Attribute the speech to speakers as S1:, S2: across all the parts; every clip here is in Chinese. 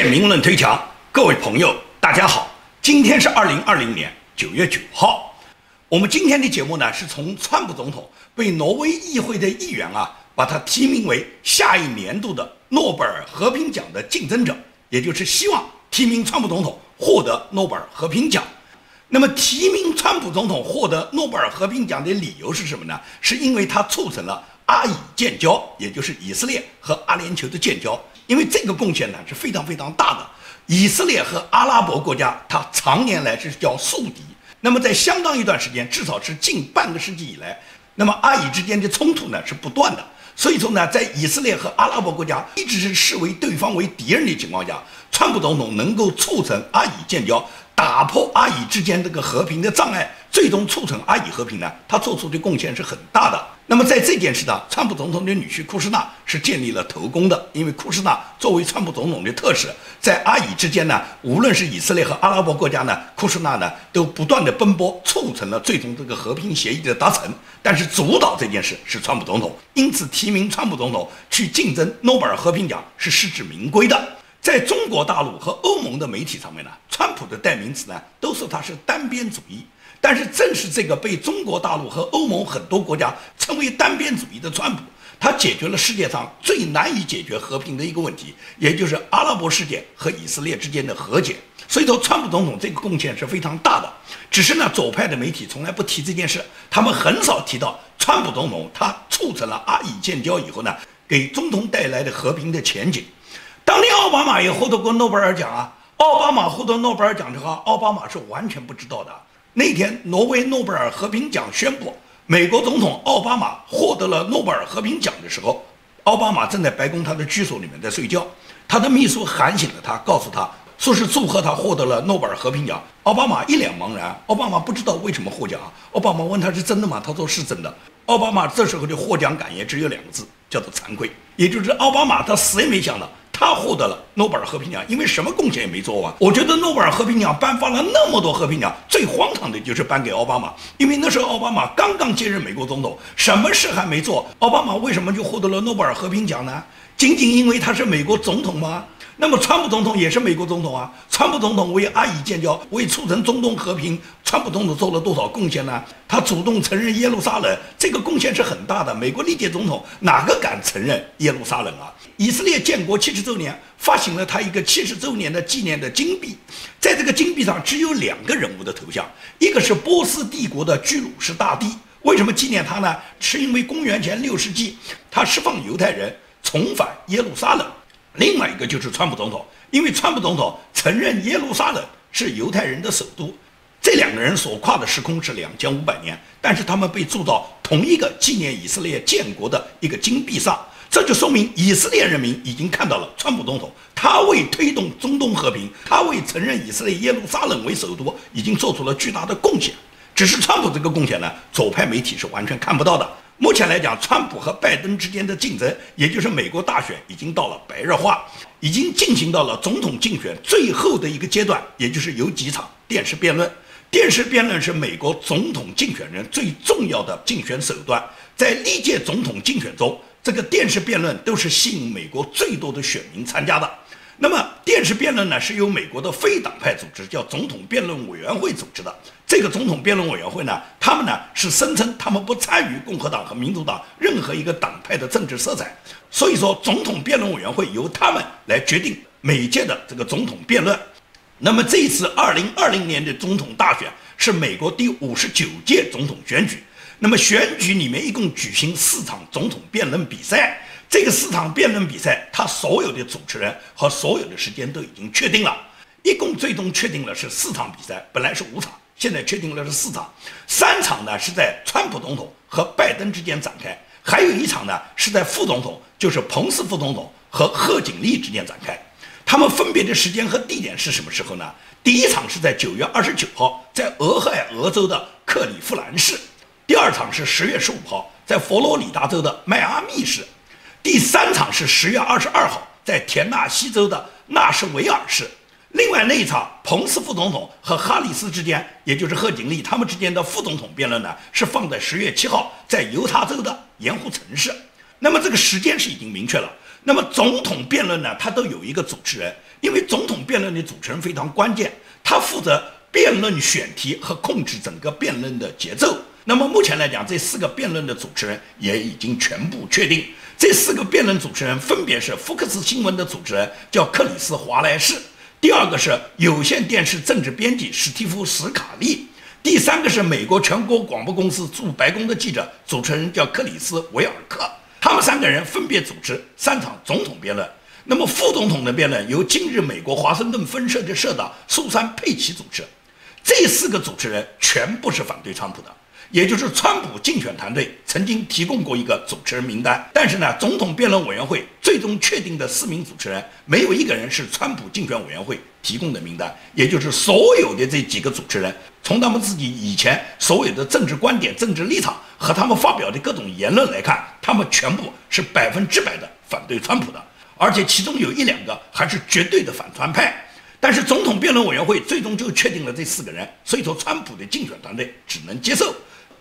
S1: 建民论推墙，各位朋友，大家好，今天是二零二零年九月九号。我们今天的节目呢，是从川普总统被挪威议会的议员啊，把他提名为下一年度的诺贝尔和平奖的竞争者，也就是希望提名川普总统获得诺贝尔和平奖。那么，提名川普总统获得诺贝尔和平奖的理由是什么呢？是因为他促成了阿以建交，也就是以色列和阿联酋的建交。因为这个贡献呢是非常非常大的，以色列和阿拉伯国家，它常年来是叫宿敌。那么在相当一段时间，至少是近半个世纪以来，那么阿以之间的冲突呢是不断的。所以说呢，在以色列和阿拉伯国家一直是视为对方为敌人的情况下，川普总统能够促成阿以建交。打破阿以之间这个和平的障碍，最终促成阿以和平呢？他做出的贡献是很大的。那么在这件事上，川普总统的女婿库什纳是建立了头功的，因为库什纳作为川普总统的特使，在阿以之间呢，无论是以色列和阿拉伯国家呢，库什纳呢都不断的奔波，促成了最终这个和平协议的达成。但是主导这件事是川普总统，因此提名川普总统去竞争诺贝尔和平奖是实至名归的。在中国大陆和欧盟的媒体上面呢，川普的代名词呢都说他是单边主义。但是正是这个被中国大陆和欧盟很多国家称为单边主义的川普，他解决了世界上最难以解决和平的一个问题，也就是阿拉伯世界和以色列之间的和解。所以说，川普总统这个贡献是非常大的。只是呢，左派的媒体从来不提这件事，他们很少提到川普总统他促成了阿以建交以后呢，给中东带来的和平的前景。当年奥巴马也获得过诺贝尔奖啊！奥巴马获得诺贝尔奖的话，奥巴马是完全不知道的。那天，挪威诺贝尔和平奖宣布美国总统奥巴马获得了诺贝尔和平奖的时候，奥巴马正在白宫他的居所里面在睡觉。他的秘书喊醒了他，告诉他说是祝贺他获得了诺贝尔和平奖。奥巴马一脸茫然，奥巴马不知道为什么获奖。奥巴马问他是真的吗？他说是真的。奥巴马这时候的获奖感言只有两个字，叫做惭愧。也就是奥巴马他死也没想到。他获得了诺贝尔和平奖，因为什么贡献也没做完。我觉得诺贝尔和平奖颁发了那么多和平奖，最荒唐的就是颁给奥巴马，因为那时候奥巴马刚刚接任美国总统，什么事还没做，奥巴马为什么就获得了诺贝尔和平奖呢？仅仅因为他是美国总统吗？那么，川普总统也是美国总统啊。川普总统为阿以建交，为促成中东和平，川普总统做了多少贡献呢？他主动承认耶路撒冷，这个贡献是很大的。美国历届总统哪个敢承认耶路撒冷啊？以色列建国七十周年，发行了他一个七十周年的纪念的金币，在这个金币上只有两个人物的头像，一个是波斯帝国的居鲁士大帝。为什么纪念他呢？是因为公元前六世纪，他释放犹太人，重返耶路撒冷。另外一个就是川普总统，因为川普总统承认耶路撒冷是犹太人的首都，这两个人所跨的时空是两千五百年，但是他们被铸到同一个纪念以色列建国的一个金币上，这就说明以色列人民已经看到了川普总统，他为推动中东和平，他为承认以色列耶路撒冷为首都已经做出了巨大的贡献。只是川普这个贡献呢，左派媒体是完全看不到的。目前来讲，川普和拜登之间的竞争，也就是美国大选，已经到了白热化，已经进行到了总统竞选最后的一个阶段，也就是有几场电视辩论。电视辩论是美国总统竞选人最重要的竞选手段，在历届总统竞选中，这个电视辩论都是吸引美国最多的选民参加的。那么，电视辩论呢，是由美国的非党派组织叫总统辩论委员会组织的。这个总统辩论委员会呢，他们呢是声称他们不参与共和党和民主党任何一个党派的政治色彩。所以说，总统辩论委员会由他们来决定每届的这个总统辩论。那么，这一次二零二零年的总统大选是美国第五十九届总统选举。那么，选举里面一共举行四场总统辩论比赛。这个四场辩论比赛，他所有的主持人和所有的时间都已经确定了，一共最终确定了是四场比赛，本来是五场，现在确定了是四场。三场呢是在川普总统和拜登之间展开，还有一场呢是在副总统，就是彭斯副总统和贺锦丽之间展开。他们分别的时间和地点是什么时候呢？第一场是在九月二十九号，在俄亥俄州的克里夫兰市；第二场是十月十五号，在佛罗里达州的迈阿密市。第三场是十月二十二号，在田纳西州的纳什维尔市。另外那一场，彭斯副总统和哈里斯之间，也就是贺锦丽他们之间的副总统辩论呢，是放在十月七号，在犹他州的盐湖城市。那么这个时间是已经明确了。那么总统辩论呢，它都有一个主持人，因为总统辩论的主持人非常关键，他负责辩论选题和控制整个辩论的节奏。那么目前来讲，这四个辩论的主持人也已经全部确定。这四个辩论主持人分别是福克斯新闻的主持人叫克里斯·华莱士，第二个是有线电视政治编辑史蒂夫·史卡利，第三个是美国全国广播公司驻白宫的记者，主持人叫克里斯·维尔克。他们三个人分别主持三场总统辩论。那么副总统的辩论由今日美国华盛顿分社的社长苏珊·佩奇主持。这四个主持人全部是反对川普的。也就是川普竞选团队曾经提供过一个主持人名单，但是呢，总统辩论委员会最终确定的四名主持人没有一个人是川普竞选委员会提供的名单。也就是所有的这几个主持人，从他们自己以前所有的政治观点、政治立场和他们发表的各种言论来看，他们全部是百分之百的反对川普的，而且其中有一两个还是绝对的反川派。但是总统辩论委员会最终就确定了这四个人，所以说川普的竞选团队只能接受。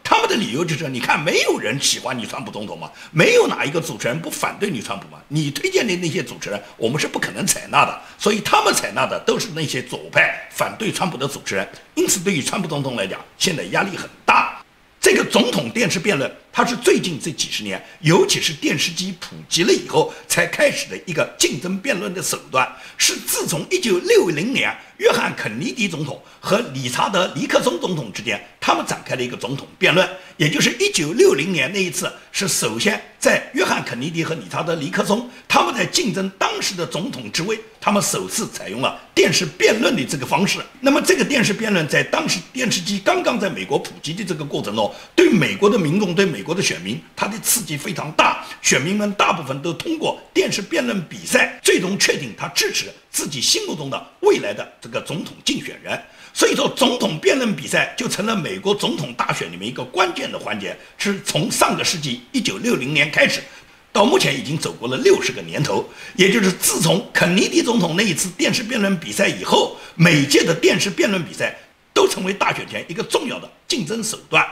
S1: 他们的理由就是：你看，没有人喜欢你川普总统嘛？没有哪一个主持人不反对你川普嘛？你推荐的那些主持人，我们是不可能采纳的。所以他们采纳的都是那些左派反对川普的主持人。因此，对于川普总统来讲，现在压力很大。这个总统电视辩论，它是最近这几十年，尤其是电视机普及了以后才开始的一个竞争辩论的手段。是自从一九六零年。约翰·肯尼迪总统和理查德·尼克松总统之间，他们展开了一个总统辩论，也就是1960年那一次，是首先在约翰·肯尼迪和理查德·尼克松他们在竞争当时的总统职位，他们首次采用了电视辩论的这个方式。那么，这个电视辩论在当时电视机刚刚在美国普及的这个过程中，对美国的民众、对美美国的选民，它的刺激非常大。选民们大部分都通过电视辩论比赛，最终确定他支持。自己心目中的未来的这个总统竞选人，所以说总统辩论比赛就成了美国总统大选里面一个关键的环节。是从上个世纪一九六零年开始，到目前已经走过了六十个年头。也就是自从肯尼迪总统那一次电视辩论比赛以后，每届的电视辩论比赛都成为大选前一个重要的竞争手段。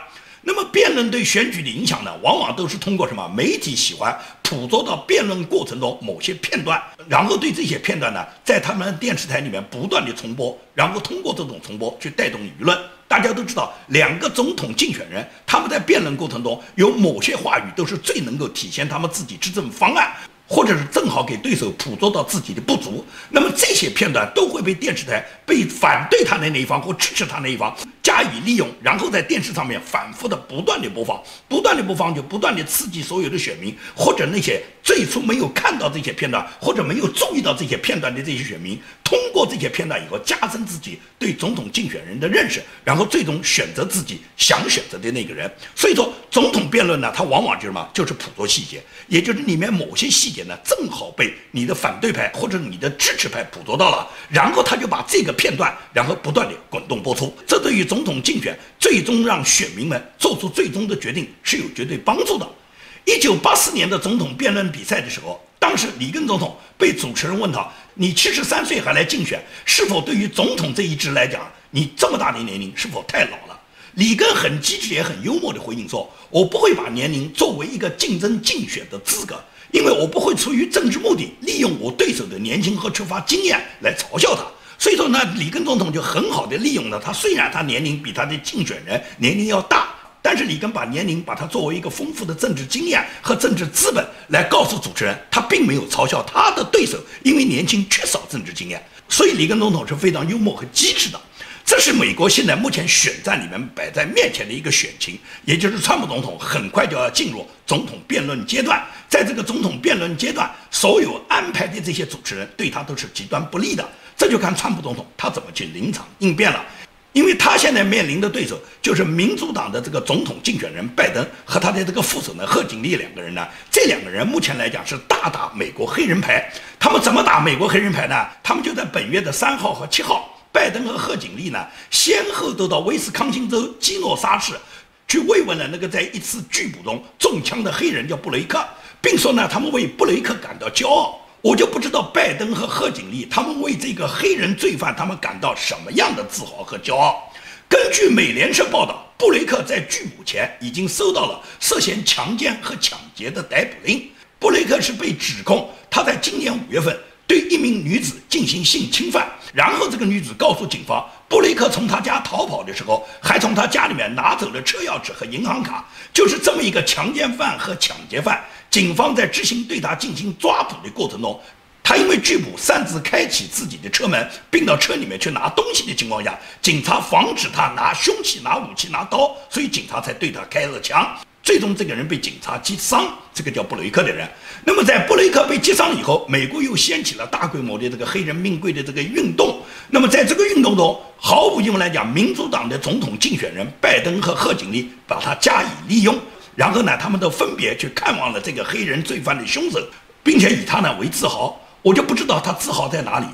S1: 那么辩论对选举的影响呢，往往都是通过什么媒体喜欢捕捉到辩论过程中某些片段，然后对这些片段呢，在他们电视台里面不断的重播，然后通过这种重播去带动舆论。大家都知道，两个总统竞选人他们在辩论过程中有某些话语都是最能够体现他们自己执政方案。或者是正好给对手捕捉到自己的不足，那么这些片段都会被电视台被反对他的那一方或支持他那一方加以利用，然后在电视上面反复的不断的播放，不断的播放就不断的刺激所有的选民或者那些最初没有看到这些片段或者没有注意到这些片段的这些选民，通过这些片段以后加深自己对总统竞选人的认识，然后最终选择自己想选择的那个人。所以说，总统辩论呢，它往往就是什么，就是捕捉细节，也就是里面某些细节。呢，正好被你的反对派或者你的支持派捕捉到了，然后他就把这个片段，然后不断的滚动播出。这对于总总统竞选最终让选民们做出最终的决定是有绝对帮助的。一九八四年的总统辩论比赛的时候，当时里根总统被主持人问他：“你七十三岁还来竞选，是否对于总统这一职来讲，你这么大的年龄是否太老了？”里根很机智也很幽默的回应说：“我不会把年龄作为一个竞争竞选的资格。”因为我不会出于政治目的，利用我对手的年轻和缺乏经验来嘲笑他。所以说呢，里根总统就很好的利用了他。虽然他年龄比他的竞选人年龄要大，但是里根把年龄把他作为一个丰富的政治经验和政治资本来告诉主持人，他并没有嘲笑他的对手，因为年轻缺少政治经验。所以里根总统是非常幽默和机智的。这是美国现在目前选战里面摆在面前的一个选情，也就是川普总统很快就要进入总统辩论阶段。在这个总统辩论阶段，所有安排的这些主持人对他都是极端不利的。这就看川普总统他怎么去临场应变了，因为他现在面临的对手就是民主党的这个总统竞选人拜登和他的这个副手呢贺锦丽两个人呢。这两个人目前来讲是大打美国黑人牌。他们怎么打美国黑人牌呢？他们就在本月的三号和七号。拜登和贺锦丽呢，先后都到威斯康星州基诺沙市去慰问了那个在一次拒捕中中枪的黑人，叫布雷克，并说呢，他们为布雷克感到骄傲。我就不知道拜登和贺锦丽他们为这个黑人罪犯，他们感到什么样的自豪和骄傲。根据美联社报道，布雷克在拒捕前已经收到了涉嫌强奸和抢劫的逮捕令。布雷克是被指控他在今年五月份对一名女子进行性侵犯，然后这个女子告诉警方，布雷克从他家逃跑的时候，还从他家里面拿走了车钥匙和银行卡，就是这么一个强奸犯和抢劫犯。警方在执行对他进行抓捕的过程中，他因为拒捕擅自开启自己的车门，并到车里面去拿东西的情况下，警察防止他拿凶器、拿武器、拿刀，所以警察才对他开了枪。最终，这个人被警察击伤，这个叫布雷克的人。那么，在布雷克被击伤以后，美国又掀起了大规模的这个黑人命贵的这个运动。那么，在这个运动中，毫无疑问来讲，民主党的总统竞选人拜登和贺锦丽把他加以利用，然后呢，他们都分别去看望了这个黑人罪犯的凶手，并且以他呢为自豪。我就不知道他自豪在哪里。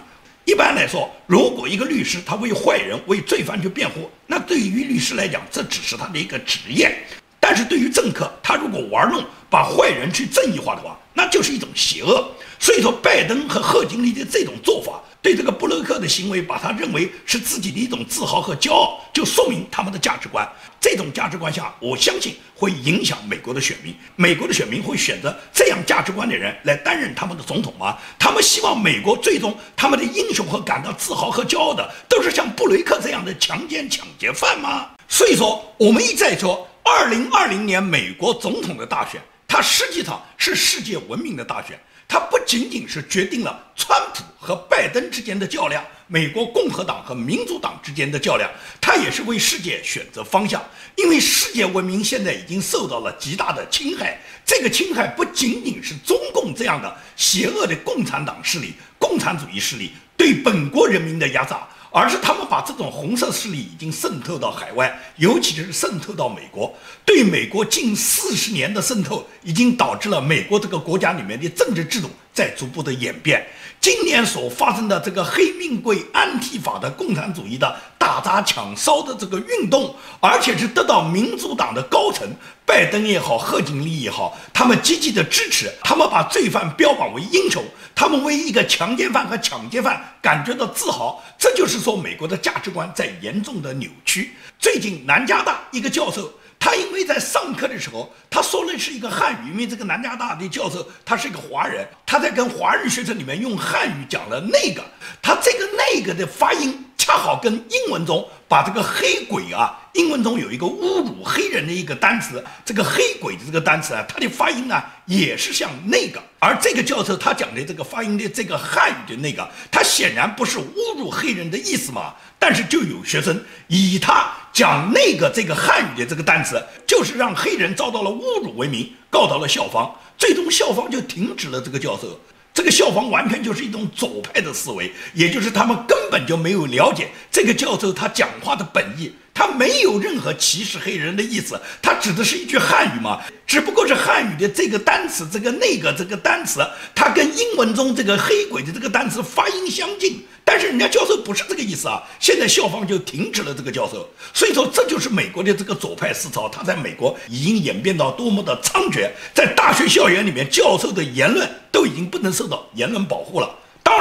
S1: 一般来说，如果一个律师他为坏人、为罪犯去辩护，那对于律师来讲，这只是他的一个职业。但是对于政客，他如果玩弄把坏人去正义化的话，那就是一种邪恶。所以说，拜登和贺锦丽的这种做法，对这个布雷克的行为，把他认为是自己的一种自豪和骄傲，就说明他们的价值观。这种价值观下，我相信会影响美国的选民。美国的选民会选择这样价值观的人来担任他们的总统吗？他们希望美国最终他们的英雄和感到自豪和骄傲的，都是像布雷克这样的强奸抢劫犯吗？所以说，我们一再说。二零二零年美国总统的大选，它实际上是世界文明的大选。它不仅仅是决定了川普和拜登之间的较量，美国共和党和民主党之间的较量，它也是为世界选择方向。因为世界文明现在已经受到了极大的侵害，这个侵害不仅仅是中共这样的邪恶的共产党势力、共产主义势力对本国人民的压榨。而是他们把这种红色势力已经渗透到海外，尤其是渗透到美国。对美国近四十年的渗透，已经导致了美国这个国家里面的政治制度在逐步的演变。今年所发生的这个黑命贵、安提法的共产主义的打砸抢烧的这个运动，而且是得到民主党的高层拜登也好、贺锦丽也好，他们积极的支持，他们把罪犯标榜为英雄，他们为一个强奸犯和抢劫犯感觉到自豪。这就是说，美国的价值观在严重的扭曲。最近，南加大一个教授。他因为在上课的时候，他说的是一个汉语，因为这个南加大的教授他是一个华人，他在跟华人学生里面用汉语讲了那个，他这个那个的发音恰好跟英文中把这个黑鬼啊，英文中有一个侮辱黑人的一个单词，这个黑鬼的这个单词啊，它的发音呢也是像那个，而这个教授他讲的这个发音的这个汉语的那个，他显然不是侮辱黑人的意思嘛，但是就有学生以他。讲那个这个汉语的这个单词，就是让黑人遭到了侮辱为名，告到了校方，最终校方就停止了这个教授。这个校方完全就是一种左派的思维，也就是他们根本就没有了解这个教授他讲话的本意。他没有任何歧视黑人的意思，他指的是一句汉语嘛，只不过是汉语的这个单词，这个那个这个单词，它跟英文中这个黑鬼的这个单词发音相近，但是人家教授不是这个意思啊，现在校方就停止了这个教授，所以说这就是美国的这个左派思潮，它在美国已经演变到多么的猖獗，在大学校园里面，教授的言论都已经不能受到言论保护了。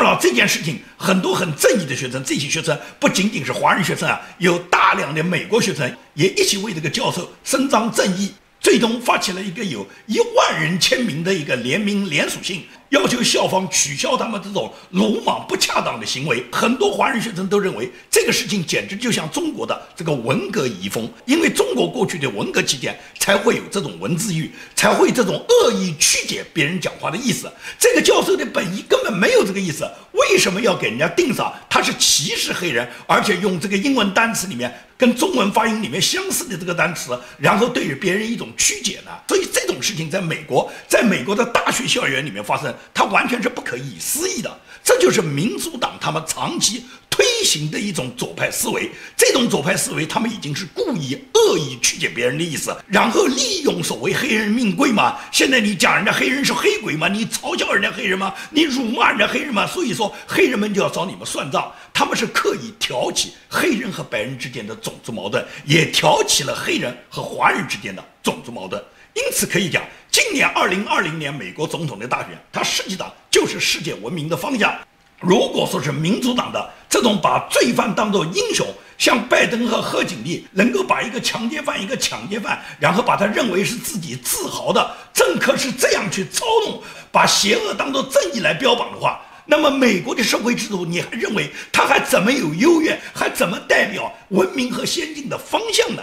S1: 了，这件事情很多很正义的学生，这些学生不仅仅是华人学生啊，有大量的美国学生也一起为这个教授伸张正义，最终发起了一个有一万人签名的一个联名联署信。要求校方取消他们这种鲁莽不恰当的行为。很多华人学生都认为这个事情简直就像中国的这个文革遗风，因为中国过去的文革期间才会有这种文字狱，才会这种恶意曲解别人讲话的意思。这个教授的本意根本没有这个意思，为什么要给人家定上他是歧视黑人，而且用这个英文单词里面跟中文发音里面相似的这个单词，然后对于别人一种曲解呢？所以这种事情在美国，在美国的大学校园里面发生。它完全是不可以思议的，这就是民主党他们长期推行的一种左派思维。这种左派思维，他们已经是故意恶意曲解别人的意思，然后利用所谓黑人命贵嘛。现在你讲人家黑人是黑鬼吗？你嘲笑人家黑人吗？你辱骂人家黑人吗？所以说黑人们就要找你们算账。他们是刻意挑起黑人和白人之间的种种族矛盾，也挑起了黑人和华人之间的种族矛盾。因此可以讲，今年二零二零年美国总统的大选，它实际上就是世界文明的方向。如果说是民主党的这种把罪犯当作英雄，像拜登和贺锦丽能够把一个强奸犯一个抢劫犯，然后把他认为是自己自豪的政客是这样去操弄，把邪恶当做正义来标榜的话，那么美国的社会制度，你还认为它还怎么有优越，还怎么代表文明和先进的方向呢？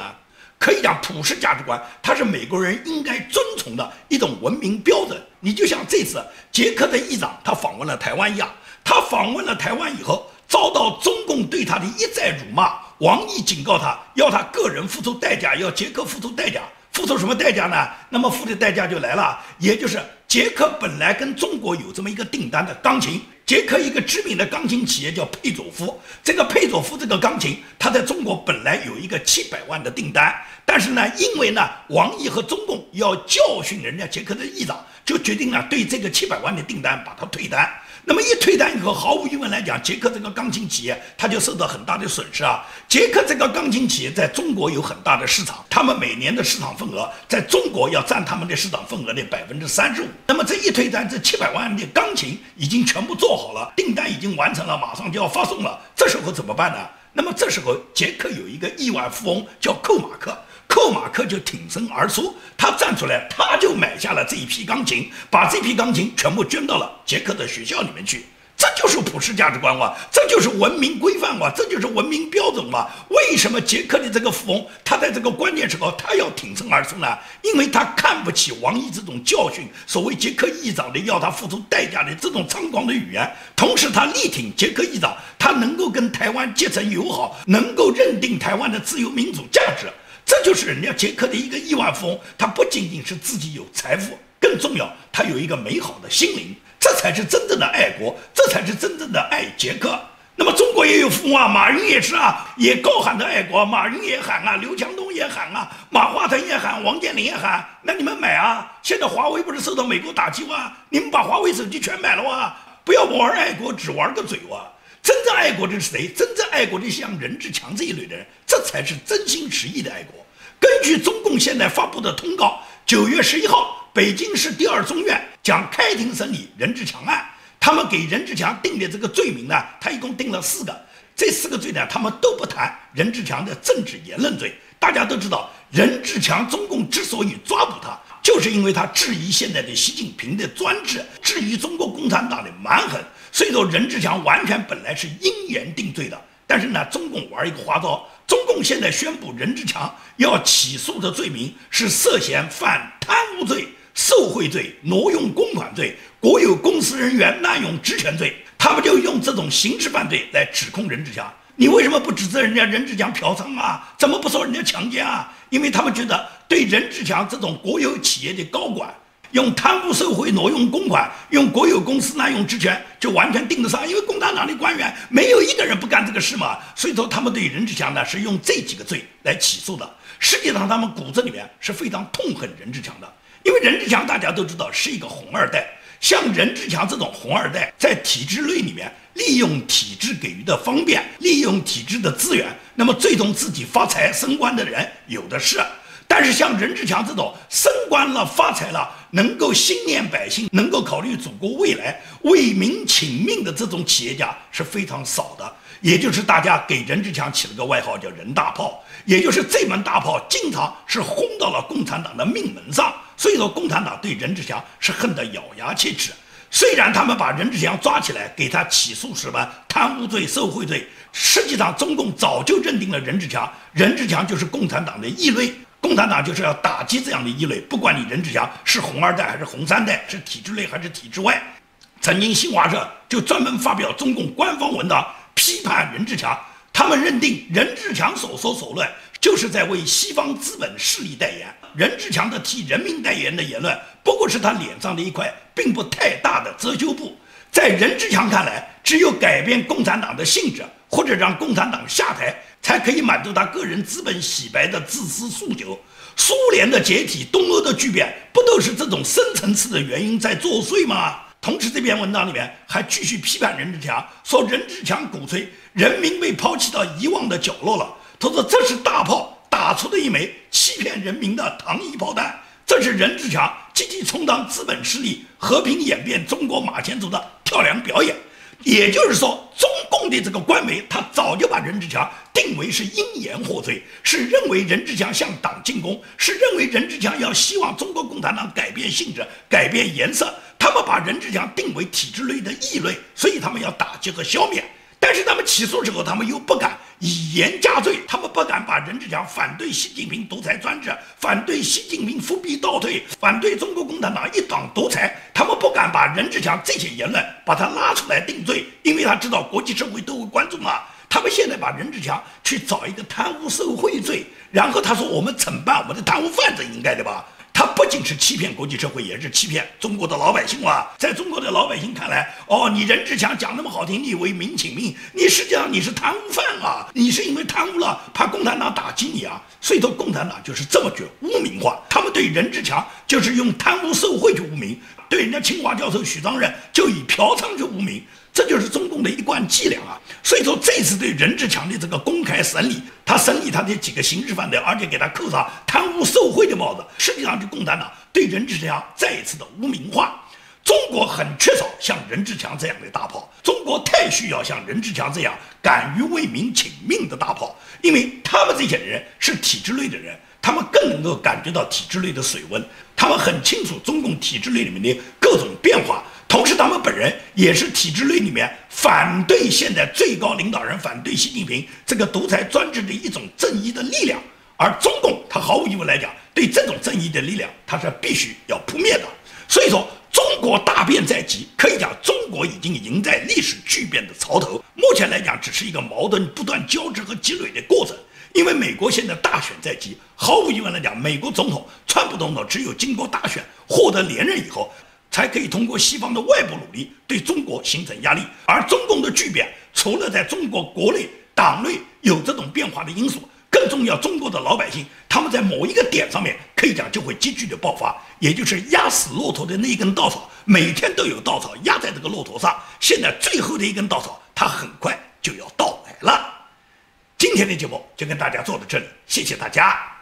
S1: 可以讲普世价值观，它是美国人应该遵从的一种文明标准。你就像这次捷克的议长他访问了台湾一样，他访问了台湾以后，遭到中共对他的一再辱骂，王毅警告他，要他个人付出代价，要捷克付出代价。付出什么代价呢？那么付的代价就来了，也就是捷克本来跟中国有这么一个订单的钢琴，捷克一个知名的钢琴企业叫佩佐夫，这个佩佐夫这个钢琴，它在中国本来有一个七百万的订单，但是呢，因为呢，王毅和中共要教训人家捷克的议长，就决定了对这个七百万的订单把它退单。那么一退单以后，毫无疑问来讲，捷克这个钢琴企业它就受到很大的损失啊。捷克这个钢琴企业在中国有很大的市场，他们每年的市场份额在中国要占他们的市场份额的百分之三十五。那么这一退单，这七百万的钢琴已经全部做好了，订单已经完成了，马上就要发送了。这时候怎么办呢？那么这时候，捷克有一个亿万富翁叫寇马克。寇马克就挺身而出，他站出来，他就买下了这一批钢琴，把这批钢琴全部捐到了捷克的学校里面去。这就是普世价值观哇，这就是文明规范哇，这就是文明标准哇。为什么捷克的这个富翁，他在这个关键时候他要挺身而出呢？因为他看不起王毅这种教训，所谓捷克议长的要他付出代价的这种猖狂的语言，同时他力挺捷克议长，他能够跟台湾结成友好，能够认定台湾的自由民主价值。这就是人家捷克的一个亿万富翁，他不仅仅是自己有财富，更重要，他有一个美好的心灵，这才是真正的爱国，这才是真正的爱捷克。那么中国也有富翁啊，马云也是啊，也高喊着爱国，马云也喊啊，刘强东也喊啊，马化腾也喊，王健林也喊，那你们买啊？现在华为不是受到美国打击吗？你们把华为手机全买了哇？不要玩爱国，只玩个嘴哇！真正爱国的是谁？真正爱国的像任志强这一类的人，这才是真心实意的爱国。根据中共现在发布的通告，九月十一号，北京市第二中院将开庭审理任志强案。他们给任志强定的这个罪名呢，他一共定了四个。这四个罪呢，他们都不谈任志强的政治言论罪。大家都知道，任志强中共之所以抓捕他，就是因为他质疑现在的习近平的专制，质疑中国共产党的蛮横。所以说，任志强完全本来是应言定罪的，但是呢，中共玩一个花招，中共现在宣布任志强要起诉的罪名是涉嫌犯贪污罪、受贿罪、挪用公款罪、国有公司人员滥用职权罪，他们就用这种刑事犯罪来指控任志强。你为什么不指责人家任志强嫖娼啊？怎么不说人家强奸啊？因为他们觉得对任志强这种国有企业的高管。用贪污受贿、挪用公款、用国有公司滥用职权，就完全定得上。因为共产党的官员没有一个人不干这个事嘛，所以说他们对任志强呢是用这几个罪来起诉的。实际上，他们骨子里面是非常痛恨任志强的，因为任志强大家都知道是一个红二代。像任志强这种红二代，在体制内里面利用体制给予的方便，利用体制的资源，那么最终自己发财升官的人有的是。但是像任志强这种升官了、发财了，能够心念百姓、能够考虑祖国未来、为民请命的这种企业家是非常少的。也就是大家给任志强起了个外号叫“任大炮”，也就是这门大炮经常是轰到了共产党的命门上。所以说，共产党对任志强是恨得咬牙切齿。虽然他们把任志强抓起来，给他起诉什么贪污罪、受贿罪，实际上中共早就认定了任志强，任志强就是共产党的异类。共产党就是要打击这样的异类，不管你任志强是红二代还是红三代，是体制内还是体制外。曾经新华社就专门发表中共官方文章批判任志强，他们认定任志强所说所论就是在为西方资本势力代言。任志强的替人民代言的言论，不过是他脸上的一块并不太大的遮羞布。在任志强看来，只有改变共产党的性质，或者让共产党下台。才可以满足他个人资本洗白的自私诉求。苏联的解体，东欧的巨变，不都是这种深层次的原因在作祟吗？同时，这篇文章里面还继续批判任志强，说任志强鼓吹人民被抛弃到遗忘的角落了。他说这是大炮打出的一枚欺骗人民的糖衣炮弹，这是任志强积极充当资本势力和平演变中国马前卒的跳梁表演。也就是说，中共的这个官媒，他早就把任志强定为是因言获罪，是认为任志强向党进攻，是认为任志强要希望中国共产党改变性质、改变颜色。他们把任志强定为体制内的异类，所以他们要打击和消灭。但是他们起诉之后，他们又不敢以言加罪，他们不敢把任志强反对习近平独裁专制、反对习近平复辟倒退、反对中国共产党一党独裁，他们不敢把任志强这些言论把他拉出来定罪，因为他知道国际社会都会关注嘛。他们现在把任志强去找一个贪污受贿罪，然后他说我们惩办我们的贪污犯罪，应该的吧？他不仅是欺骗国际社会，也是欺骗中国的老百姓啊！在中国的老百姓看来，哦，你任志强讲那么好听，你为民请命，你实际上你是贪污犯啊！你是因为贪污了，怕共产党打击你啊！所以说，共产党就是这么绝污名化，他们对任志强就是用贪污受贿去污名，对人家清华教授许章任就以嫖娼去污名。这就是中共的一贯伎俩啊！所以说这次对任志强的这个公开审理，他审理他的几个刑事犯罪，而且给他扣上贪污受贿的帽子，实际上是共产党对任志强再一次的污名化。中国很缺少像任志强这样的大炮，中国太需要像任志强这样敢于为民请命的大炮，因为他们这些人是体制内的人，他们更能够感觉到体制内的水温，他们很清楚中共体制内里面的各种变化。同时，他们本人也是体制内里面反对现在最高领导人、反对习近平这个独裁专制的一种正义的力量。而中共，他毫无疑问来讲，对这种正义的力量，他是必须要扑灭的。所以说，中国大变在即，可以讲中国已经赢在历史巨变的潮头。目前来讲，只是一个矛盾不断交织和积累的过程。因为美国现在大选在即，毫无疑问来讲，美国总统川普总统只有经过大选获得连任以后。还可以通过西方的外部努力对中国形成压力，而中共的巨变，除了在中国国内党内有这种变化的因素，更重要，中国的老百姓他们在某一个点上面，可以讲就会急剧的爆发，也就是压死骆驼的那一根稻草，每天都有稻草压在这个骆驼上，现在最后的一根稻草，它很快就要到来了。今天的节目就跟大家做到这里，谢谢大家。